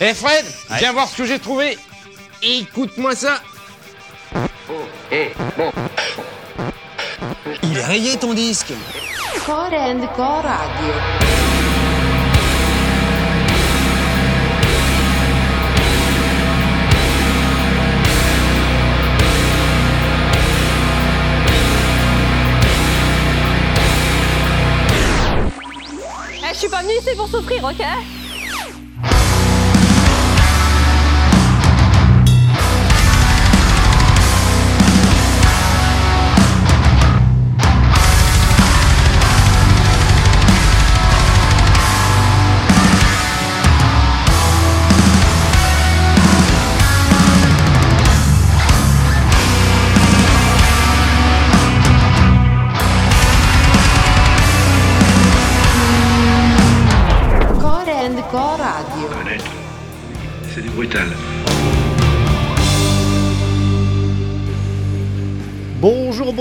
Eh Fred, viens voir ce que j'ai trouvé. Écoute-moi ça. Il est rayé ton disque Core and Core Radio. Eh, je suis pas venue ici pour souffrir, ok?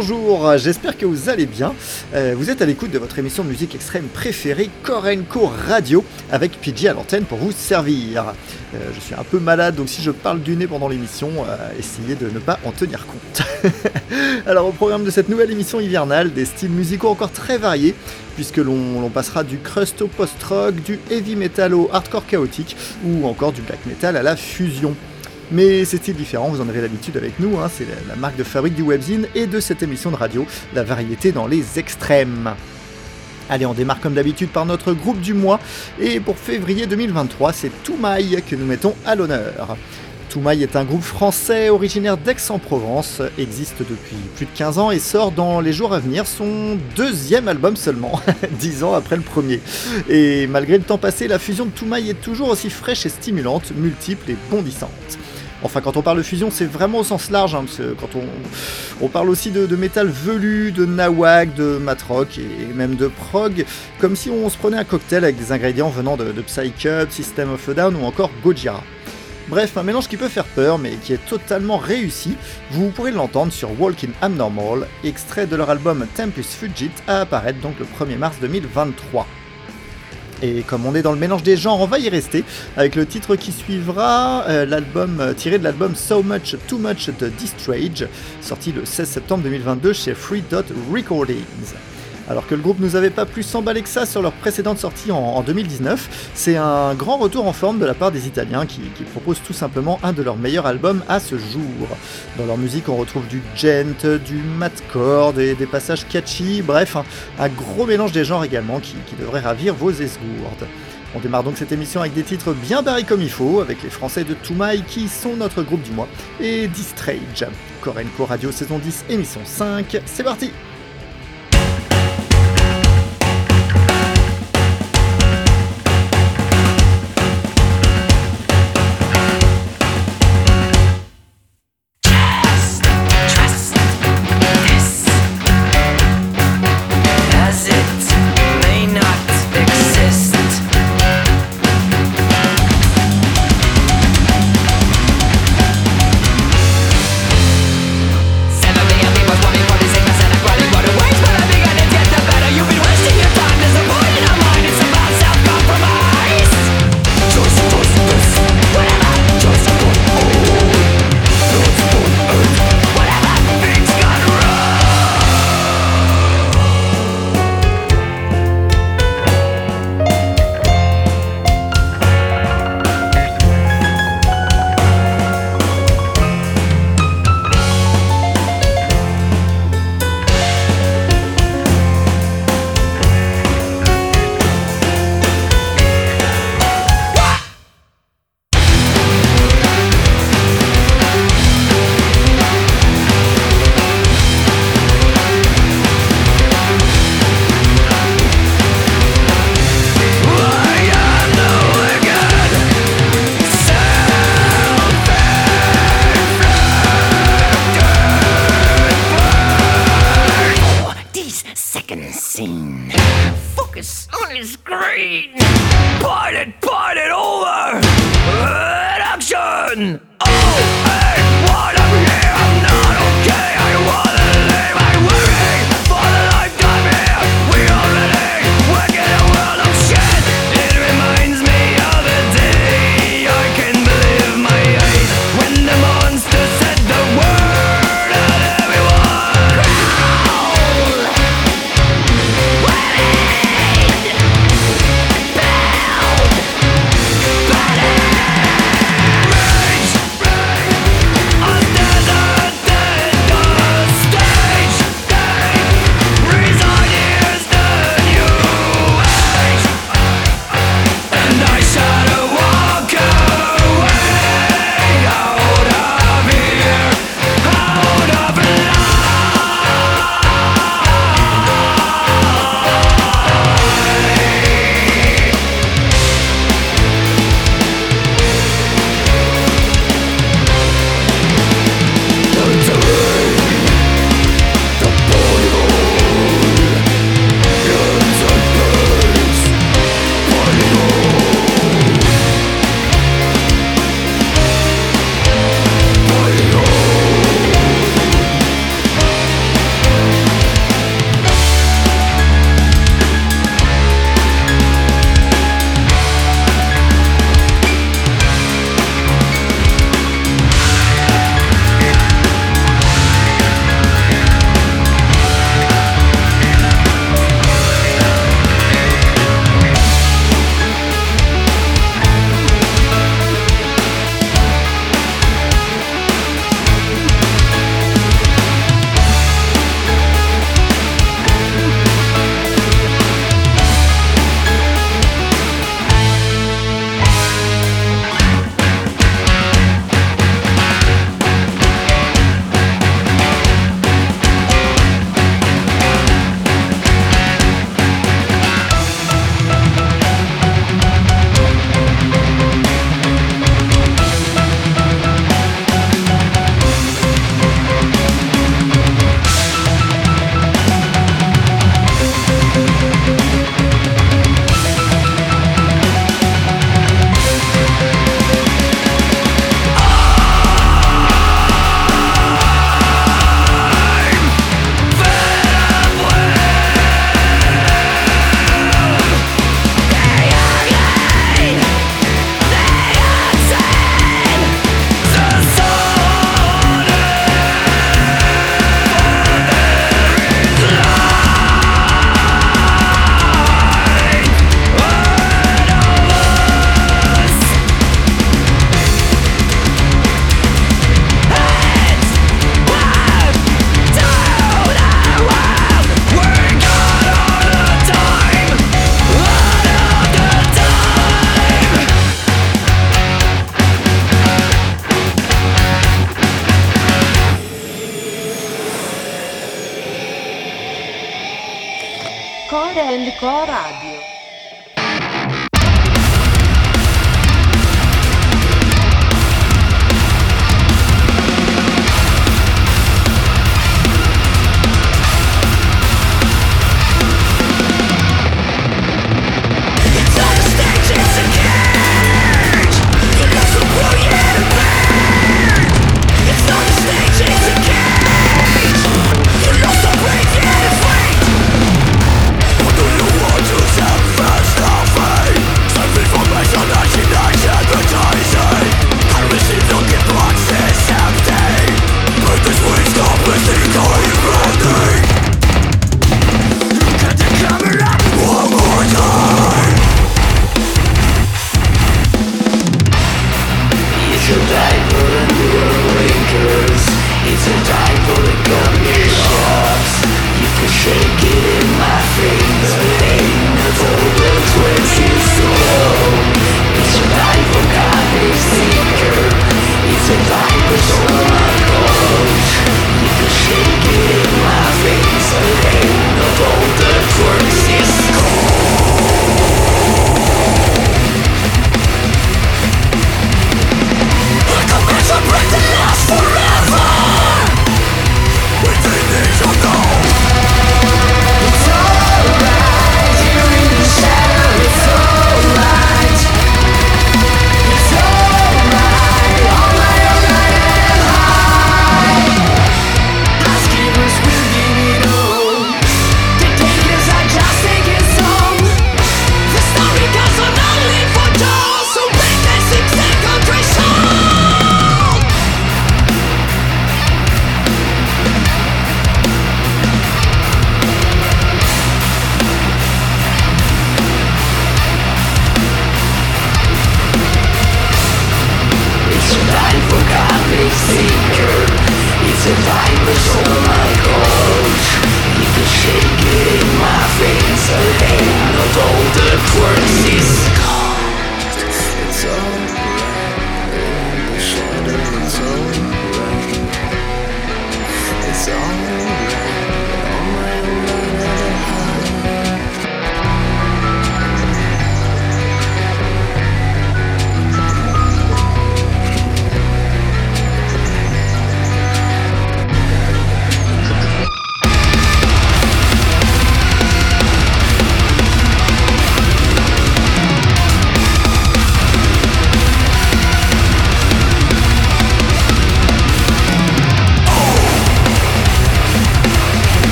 Bonjour, j'espère que vous allez bien. Euh, vous êtes à l'écoute de votre émission de musique extrême préférée, Korenko Radio, avec PJ à l'antenne pour vous servir. Euh, je suis un peu malade, donc si je parle du nez pendant l'émission, euh, essayez de ne pas en tenir compte. Alors au programme de cette nouvelle émission hivernale, des styles musicaux encore très variés, puisque l'on passera du crust au post-rock, du heavy metal au hardcore chaotique, ou encore du black metal à la fusion. Mais ces styles différents, vous en avez l'habitude avec nous, hein, c'est la, la marque de fabrique du webzine et de cette émission de radio, la variété dans les extrêmes. Allez, on démarre comme d'habitude par notre groupe du mois, et pour février 2023, c'est Toumaï que nous mettons à l'honneur. Toumaï est un groupe français originaire d'Aix-en-Provence, existe depuis plus de 15 ans et sort dans les jours à venir son deuxième album seulement, 10 ans après le premier. Et malgré le temps passé, la fusion de Toumaï est toujours aussi fraîche et stimulante, multiple et bondissante. Enfin, quand on parle de fusion, c'est vraiment au sens large, hein, parce que quand on, on parle aussi de, métal velu, de nawak, de matrock et même de prog, comme si on se prenait un cocktail avec des ingrédients venant de, de Psych Up, System of a Down ou encore Gojira. Bref, un mélange qui peut faire peur, mais qui est totalement réussi. Vous pourrez l'entendre sur Walking Abnormal, extrait de leur album Tempus Fugit, à apparaître donc le 1er mars 2023. Et comme on est dans le mélange des genres, on va y rester avec le titre qui suivra, euh, l'album euh, tiré de l'album So Much Too Much de Distrage, sorti le 16 septembre 2022 chez Free Dot Recordings. Alors que le groupe nous avait pas plus s'emballer que ça sur leur précédente sortie en, en 2019, c'est un grand retour en forme de la part des Italiens qui, proposent tout simplement un de leurs meilleurs albums à ce jour. Dans leur musique, on retrouve du gent, du matcore, des, des passages catchy, bref, un, gros mélange des genres également qui, qui devrait ravir vos esgourdes. On démarre donc cette émission avec des titres bien barrés comme il faut, avec les Français de Toumaï qui sont notre groupe du mois, et Distrage. Korenko Radio saison 10, émission 5, c'est parti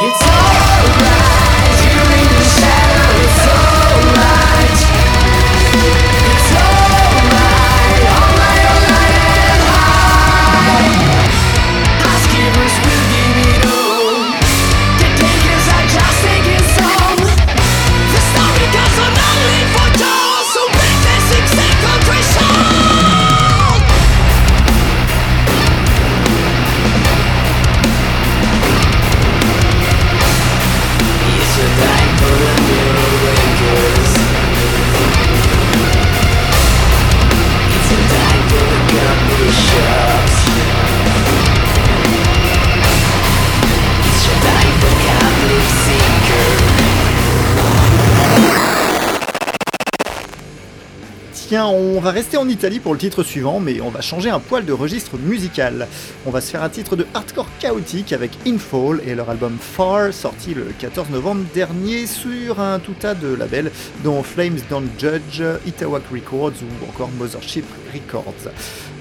Tiens, on va rester en Italie pour le titre suivant, mais on va changer un poil de registre musical. On va se faire un titre de hardcore chaotique avec Infall et leur album Far, sorti le 14 novembre dernier sur un tout tas de labels, dont Flames Don't Judge, Itawak Records ou encore Mothership Records.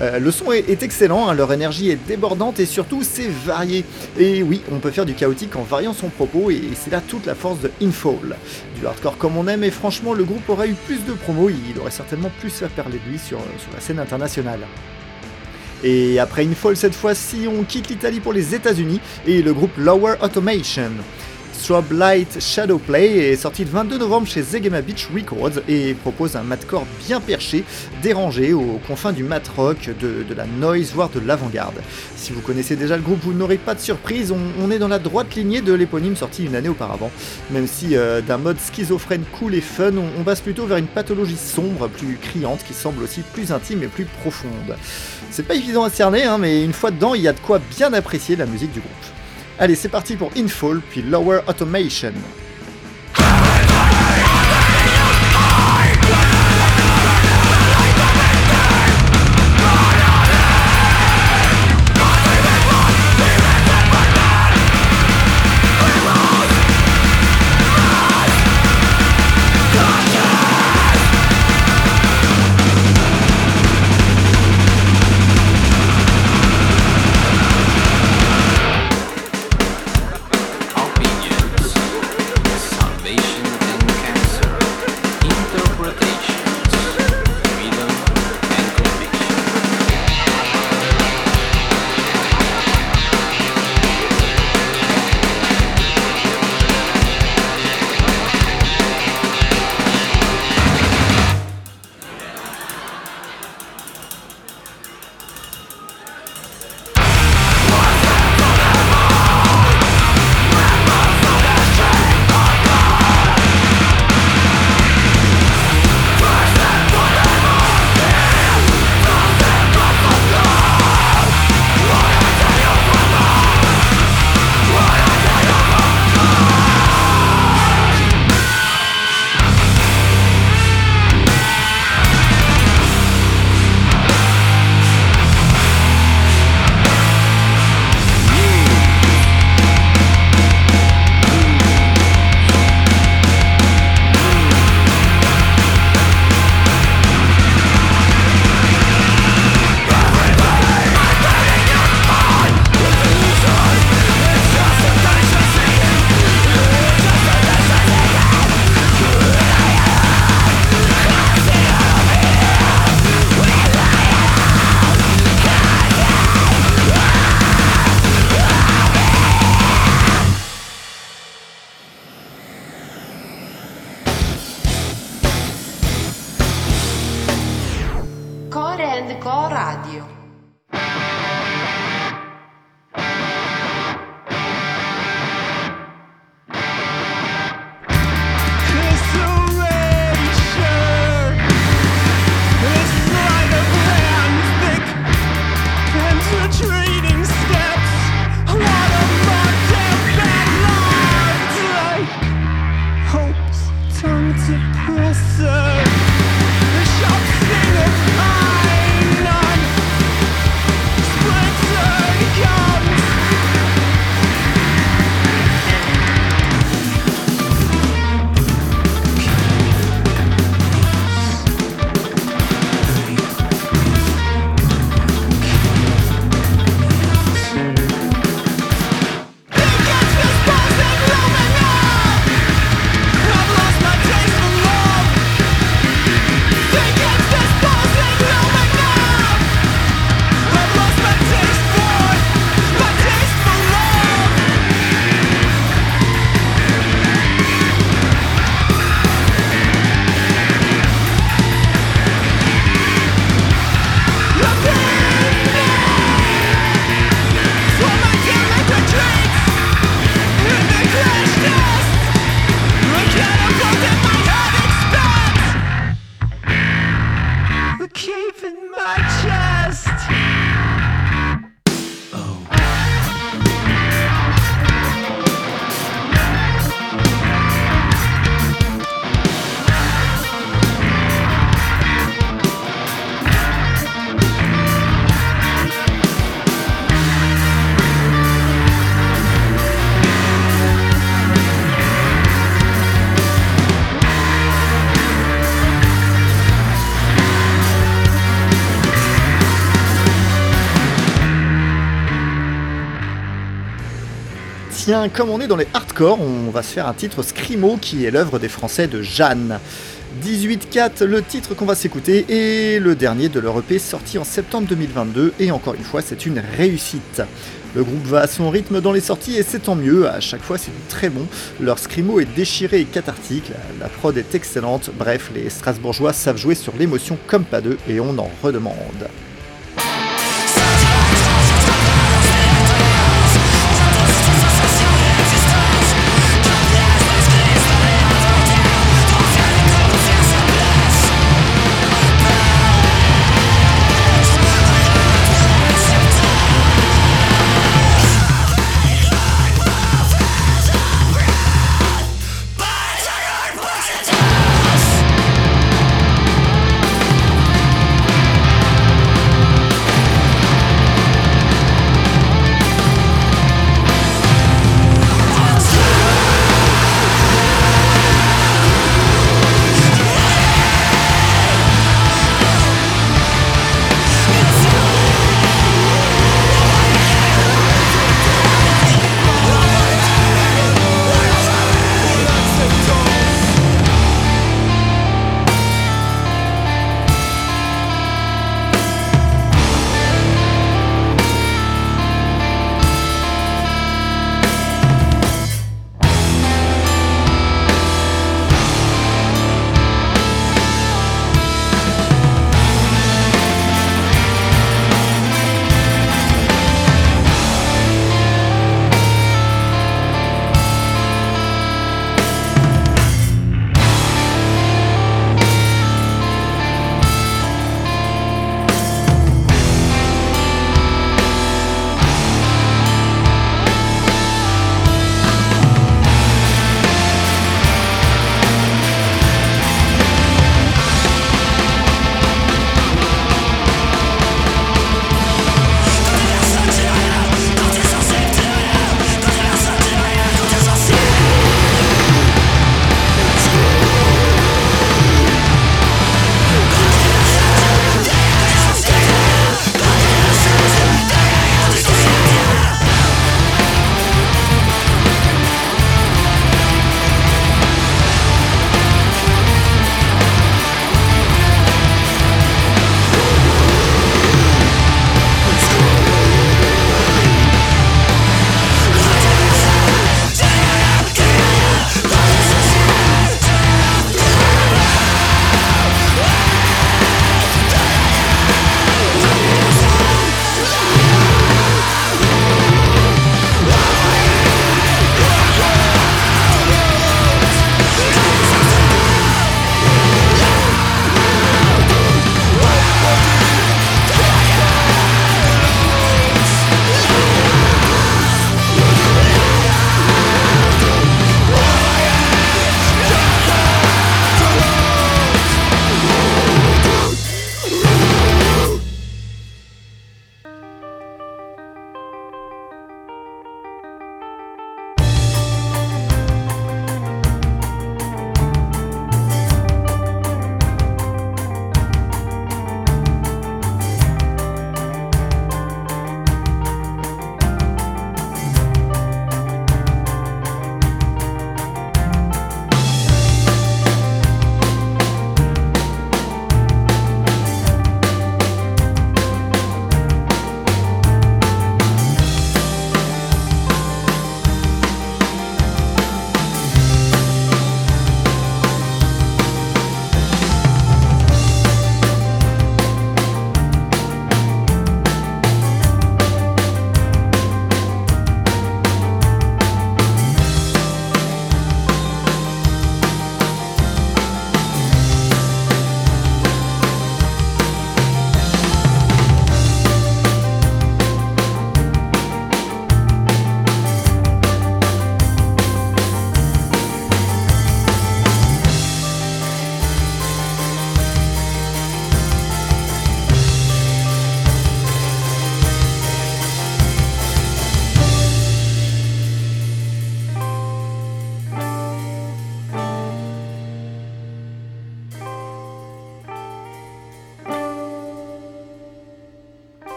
Euh, le son est, excellent, hein, leur énergie est débordante et surtout c'est varié. Et oui, on peut faire du chaotique en variant son propos et c'est là toute la force de Infall. Du hardcore comme on aime et franchement le groupe aurait eu plus de promos, il aurait certainement plus fait parler de lui sur, sur la scène internationale. Et après Infall cette fois-ci, on quitte l'Italie pour les États-Unis et le groupe Lower Automation. Strobe Light Shadow Play est sorti le 22 novembre chez Zegema Beach Records et propose un madcore bien perché, dérangé aux confins du mat rock, de, la noise, voire de l'avant-garde. Si vous connaissez déjà le groupe, vous n'aurez pas de surprise, on, est dans la droite lignée de l'éponyme sorti une année auparavant. Même si euh, d'un mode schizophrène cool et fun, on, on passe plutôt vers une pathologie sombre, plus criante, qui semble aussi plus intime et plus profonde. C'est pas évident à cerner, hein, mais une fois dedans, il y a de quoi bien apprécier la musique du groupe. Allez, c'est parti pour Infall, puis Lower Automation. Comme on est dans les hardcore, on va se faire un titre Scrimo qui est l'œuvre des Français de Jeanne. 18-4, le titre qu'on va s'écouter, et le dernier de leur EP sorti en septembre 2022, et encore une fois, c'est une réussite. Le groupe va à son rythme dans les sorties et c'est tant mieux, à chaque fois c'est très bon. Leur scrimo est déchiré et cathartique, la prod est excellente, bref, les Strasbourgeois savent jouer sur l'émotion comme pas deux et on en redemande.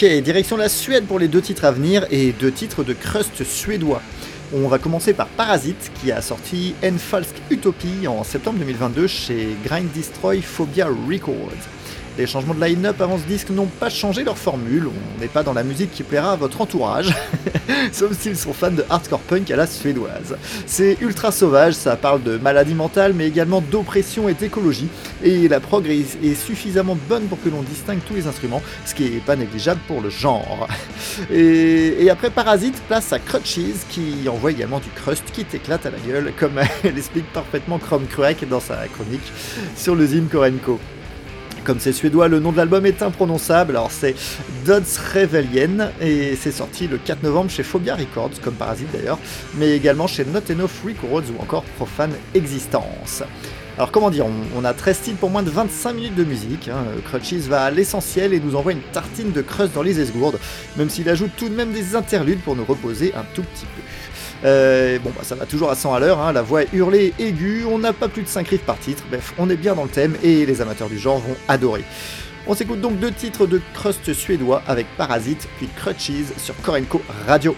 Ok, direction la Suède pour les deux titres à venir et deux titres de crust suédois. On va commencer par Parasite qui a sorti Enfalsk Utopie en septembre 2022 chez Grind Destroy Phobia Records. Les changements de line-up avant ce disque n'ont pas changé leur formule, on n'est pas dans la musique qui plaira à votre entourage, sauf s'ils sont fans de hardcore punk à la suédoise. C'est ultra sauvage, ça parle de maladie mentale mais également d'oppression et d'écologie, et la prog est suffisamment bonne pour que l'on distingue tous les instruments, ce qui est pas négligeable pour le genre. Et, après Parasite, place à Crutches qui envoie également du crust qui t'éclate à la gueule, comme elle explique parfaitement Chrome Cruack dans sa chronique sur le Zim Korenko. Comme c'est suédois, le nom de l'album est imprononçable, alors c'est Dodds Rebellion, et c'est sorti le 4 novembre chez Phobia Records, comme Parasite d'ailleurs, mais également chez Not Enough Records ou encore Profane Existence. Alors comment dire, on, a 13 titres pour moins de 25 minutes de musique, hein. Crutches va à l'essentiel et nous envoie une tartine de crust dans les esgourdes, même s'il ajoute tout de même des interludes pour nous reposer un tout petit peu. Euh, bon, bah, ça va toujours à 100 à l'heure, hein, la voix est hurlée aiguë, on n'a pas plus de 5 riffs par titre, bref, on est bien dans le thème et les amateurs du genre vont adorer. On s'écoute donc deux titres de crust suédois avec Parasite puis Crutches sur Korenko Radio.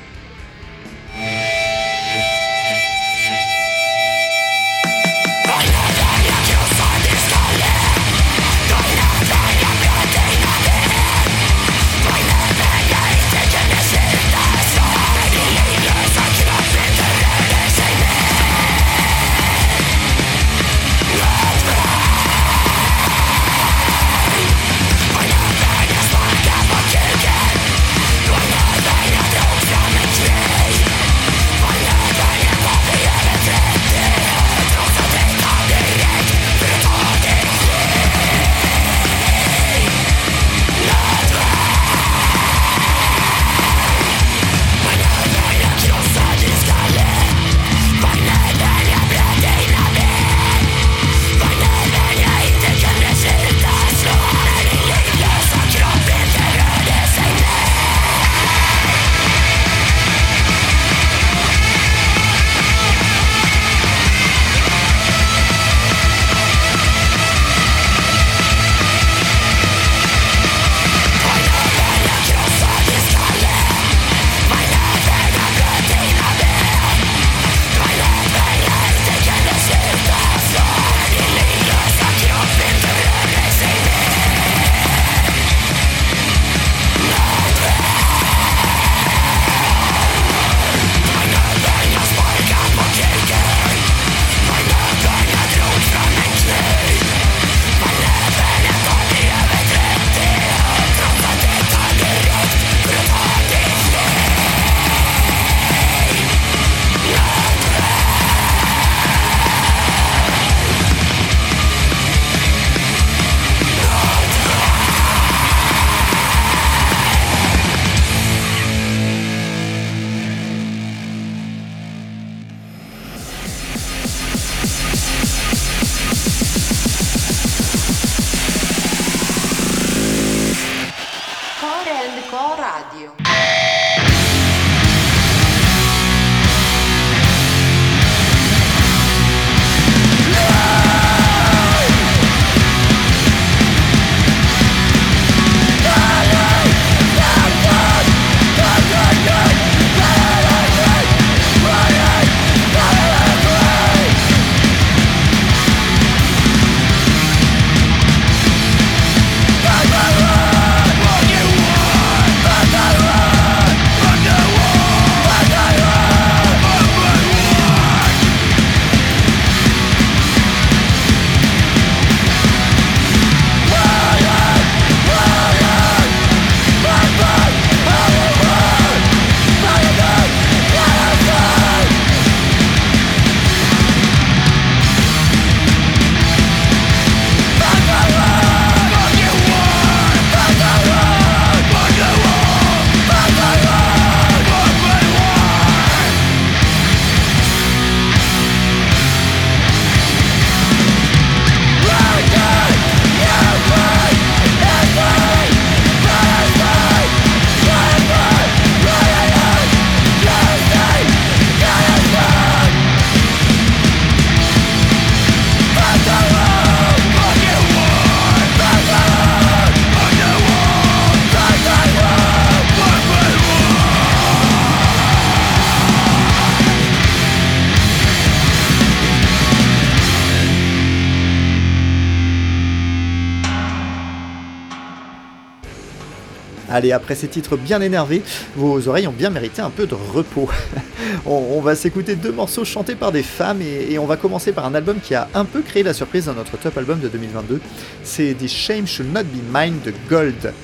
Allez, après ces titres bien énervés, vos oreilles ont bien mérité un peu de repos. on, va s'écouter deux morceaux chantés par des femmes et, et on va commencer par un album qui a un peu créé la surprise dans notre top album de 2022. C'est The Shame Should Not Be Mine de Gold.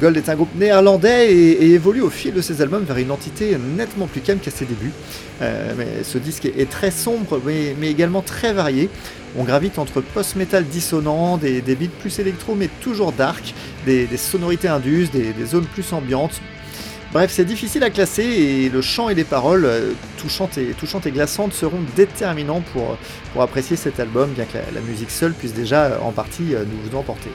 Gold est un groupe néerlandais et, évolue au fil de ses albums vers une entité nettement plus calme qu'à ses débuts. Euh, mais ce disque est, très sombre mais, également très varié. On gravite entre post-metal dissonant, des, beats plus électro mais toujours dark, des, sonorités indus, des, zones plus ambiantes. Bref, c'est difficile à classer et le chant et les paroles euh, touchantes et, touchantes glaçantes seront déterminants pour, pour apprécier cet album, bien que la, la musique seule puisse déjà euh, en partie nous emporter.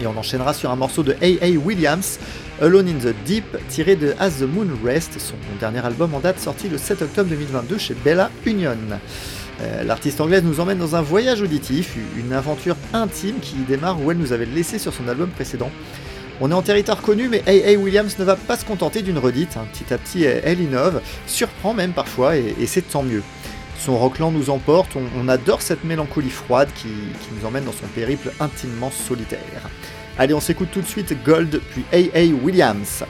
Et on enchaînera sur un morceau de A.A. Williams, Alone in the Deep, tiré de As the Moon Rest, son dernier album en date sorti le 7 octobre 2022 chez Bella Union. Euh, L'artiste anglaise nous emmène dans un voyage auditif, une aventure intime qui démarre où elle nous avait laissé sur son album précédent. On est en territoire connu, mais A.A. Williams ne va pas se contenter d'une redite. Petit à petit, elle innove, surprend même parfois, et, et c'est tant mieux. Son rockland nous emporte, on, adore cette mélancolie froide qui, qui nous emmène dans son périple intimement solitaire. Allez, on s'écoute tout de suite Gold, puis A.A. Williams.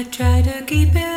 I try to keep it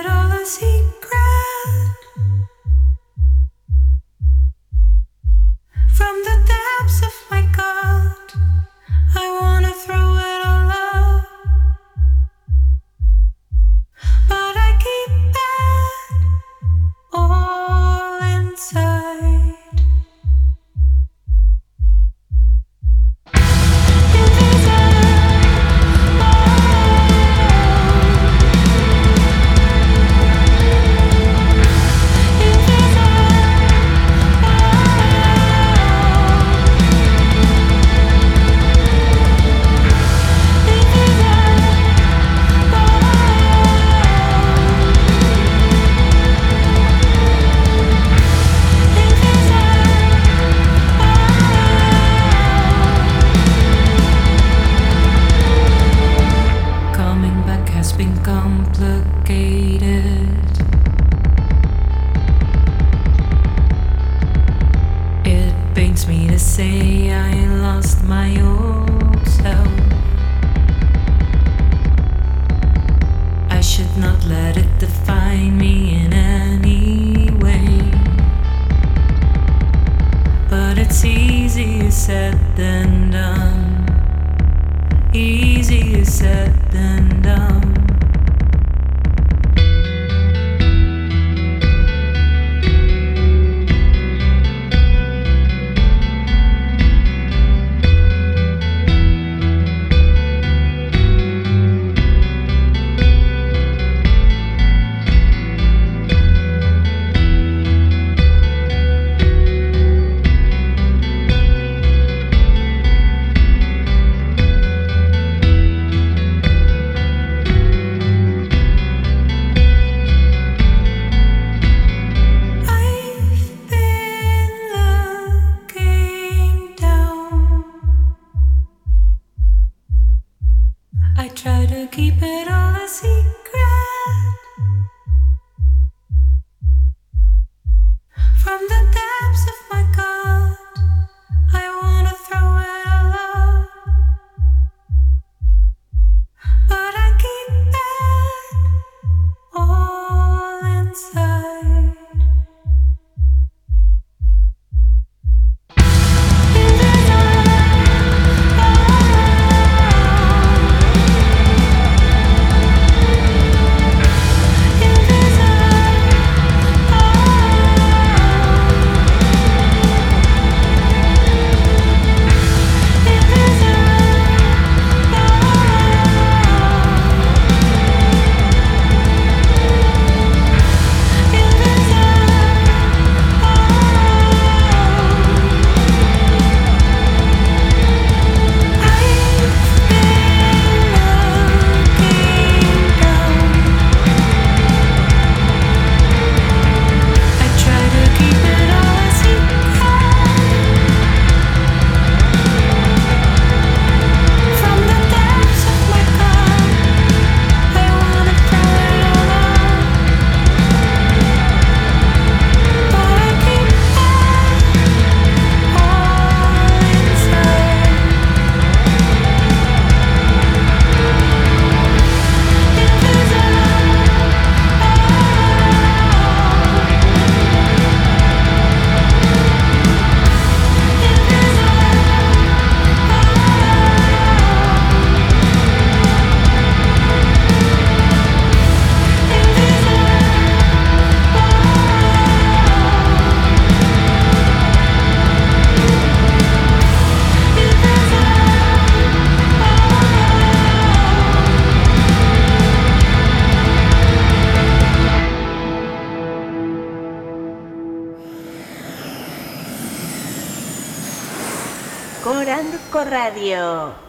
着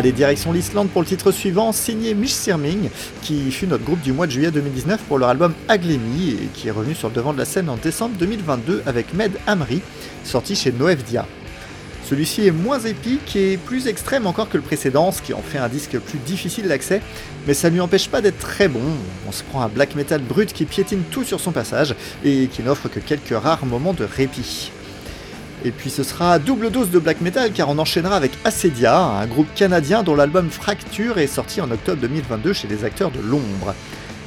Allez, direction l'Islande pour le titre suivant, signé Mish Sirming, qui fut notre groupe du mois de juillet 2019 pour leur album Aglemi et qui est revenu sur le devant de la scène en décembre 2022 avec Med Amri, sorti chez Noevdia. Celui-ci est moins épique et plus extrême encore que le précédent, ce qui en fait un disque plus difficile d'accès, mais ça ne lui empêche pas d'être très bon. On se prend un black metal brut qui piétine tout sur son passage et qui n'offre que quelques rares moments de répit. Et puis ce sera double dose de black metal car on enchaînera avec Acedia, un groupe canadien dont l'album Fracture est sorti en octobre 2022 chez les acteurs de l'ombre.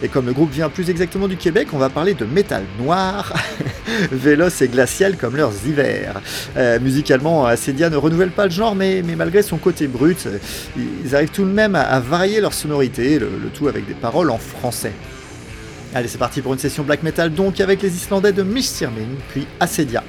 Et comme le groupe vient plus exactement du Québec, on va parler de métal noir, véloce et glacial comme leurs hivers. Euh, musicalement, Acedia ne renouvelle pas le genre, mais, malgré son côté brut, ils arrivent tout de même à, varier leur sonorité, le, le tout avec des paroles en français. Allez, c'est parti pour une session black metal donc avec les Islandais de Mishtirmin, puis Acedia.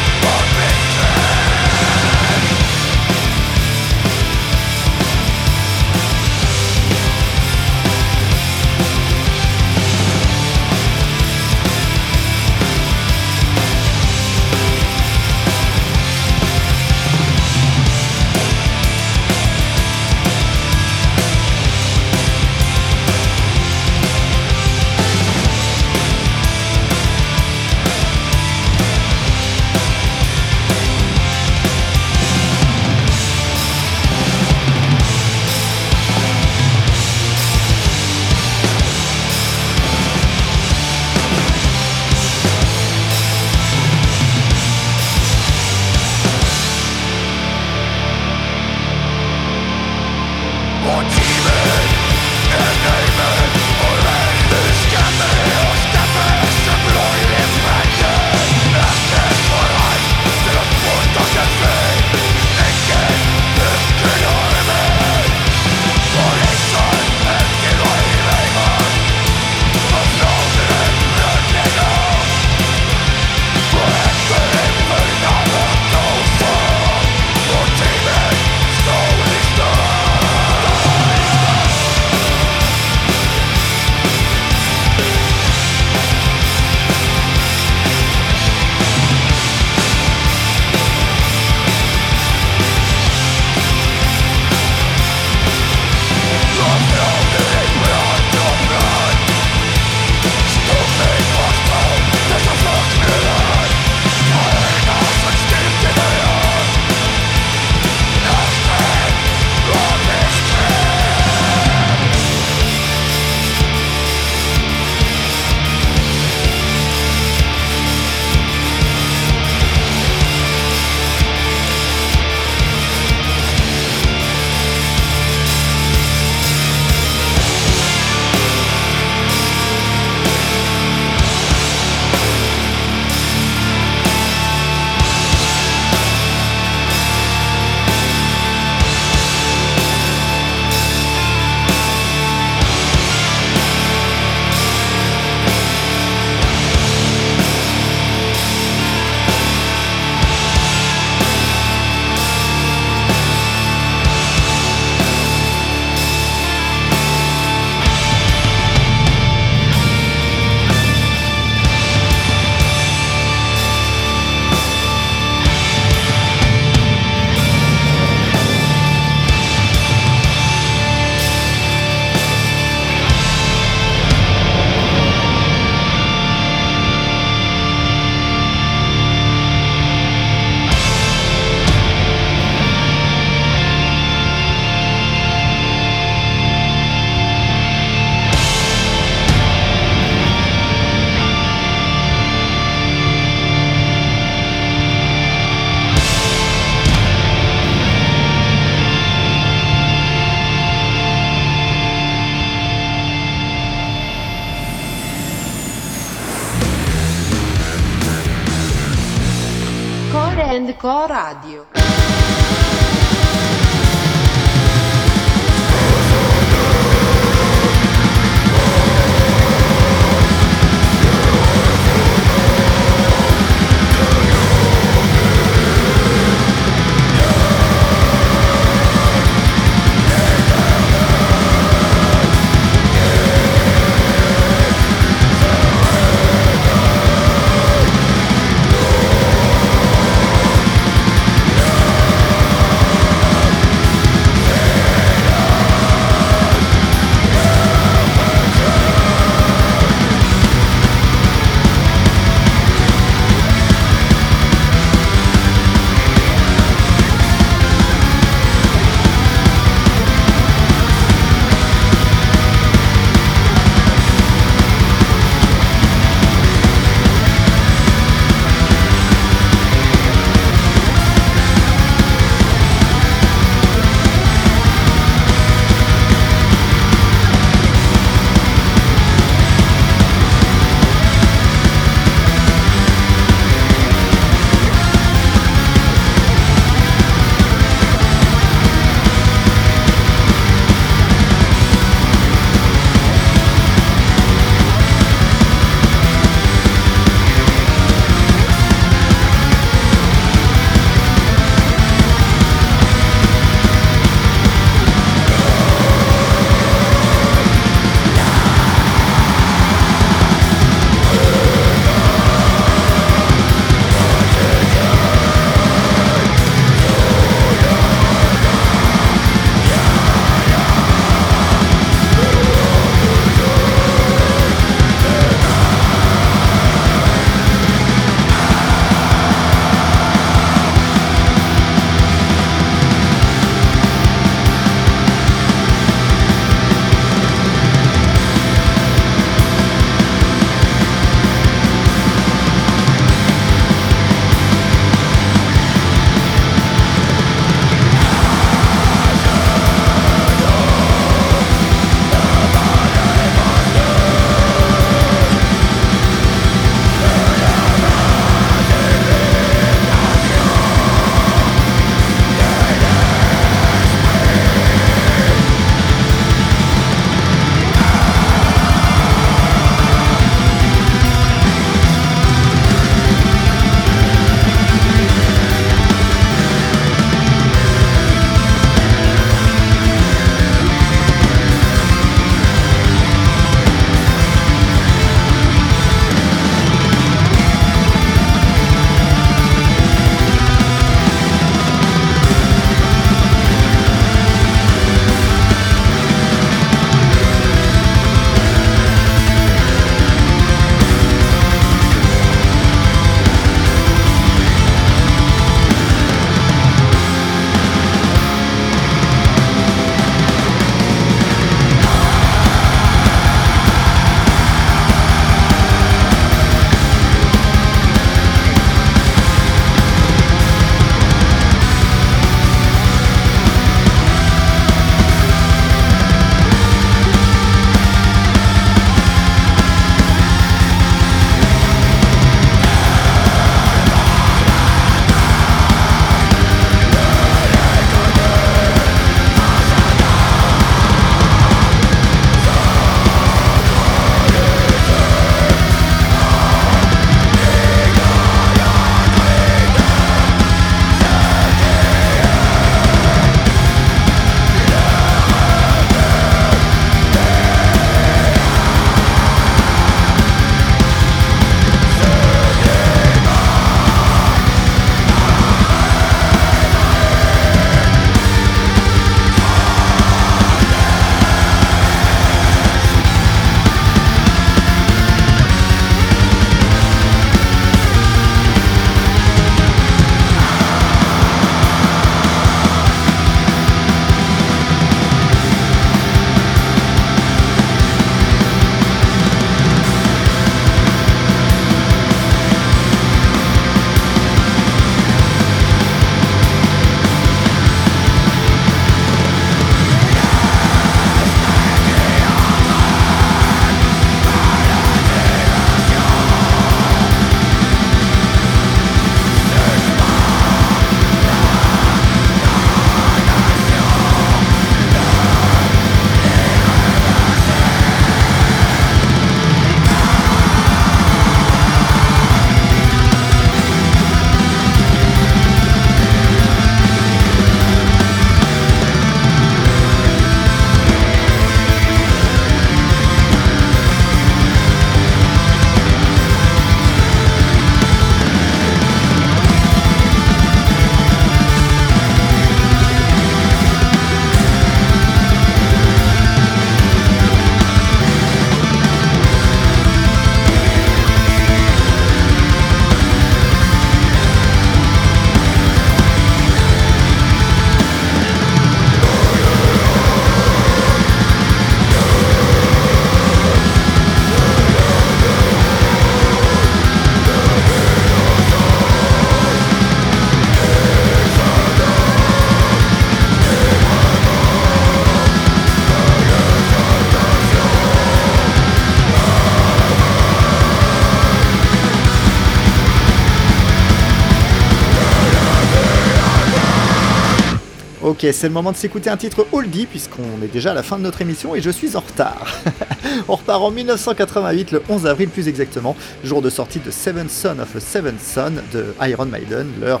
C'est le moment de s'écouter un titre oldie puisqu'on est déjà à la fin de notre émission et je suis en retard. On repart en 1988, le 11 avril plus exactement, jour de sortie de Seven Son of a Seven Son de Iron Maiden, leur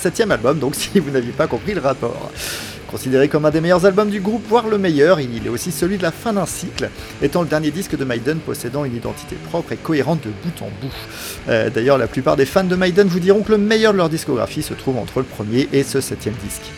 septième album, donc si vous n'aviez pas compris le rapport. Considéré comme un des meilleurs albums du groupe, voire le meilleur, il est aussi celui de la fin d'un cycle, étant le dernier disque de Maiden possédant une identité propre et cohérente de bout en bout. Euh, D'ailleurs, la plupart des fans de Maiden vous diront que le meilleur de leur discographie se trouve entre le premier et ce septième disque.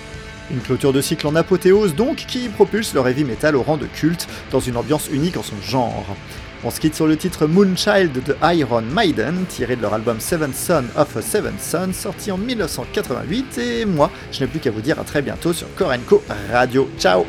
Une clôture de cycle en apothéose donc qui propulse le heavy metal au rang de culte dans une ambiance unique en son genre. On se quitte sur le titre Moonchild de Iron Maiden, tiré de leur album Seven Son of a Seven Son, sorti en 1988, et moi, je n'ai plus qu'à vous dire à très bientôt sur Korenko Radio. Ciao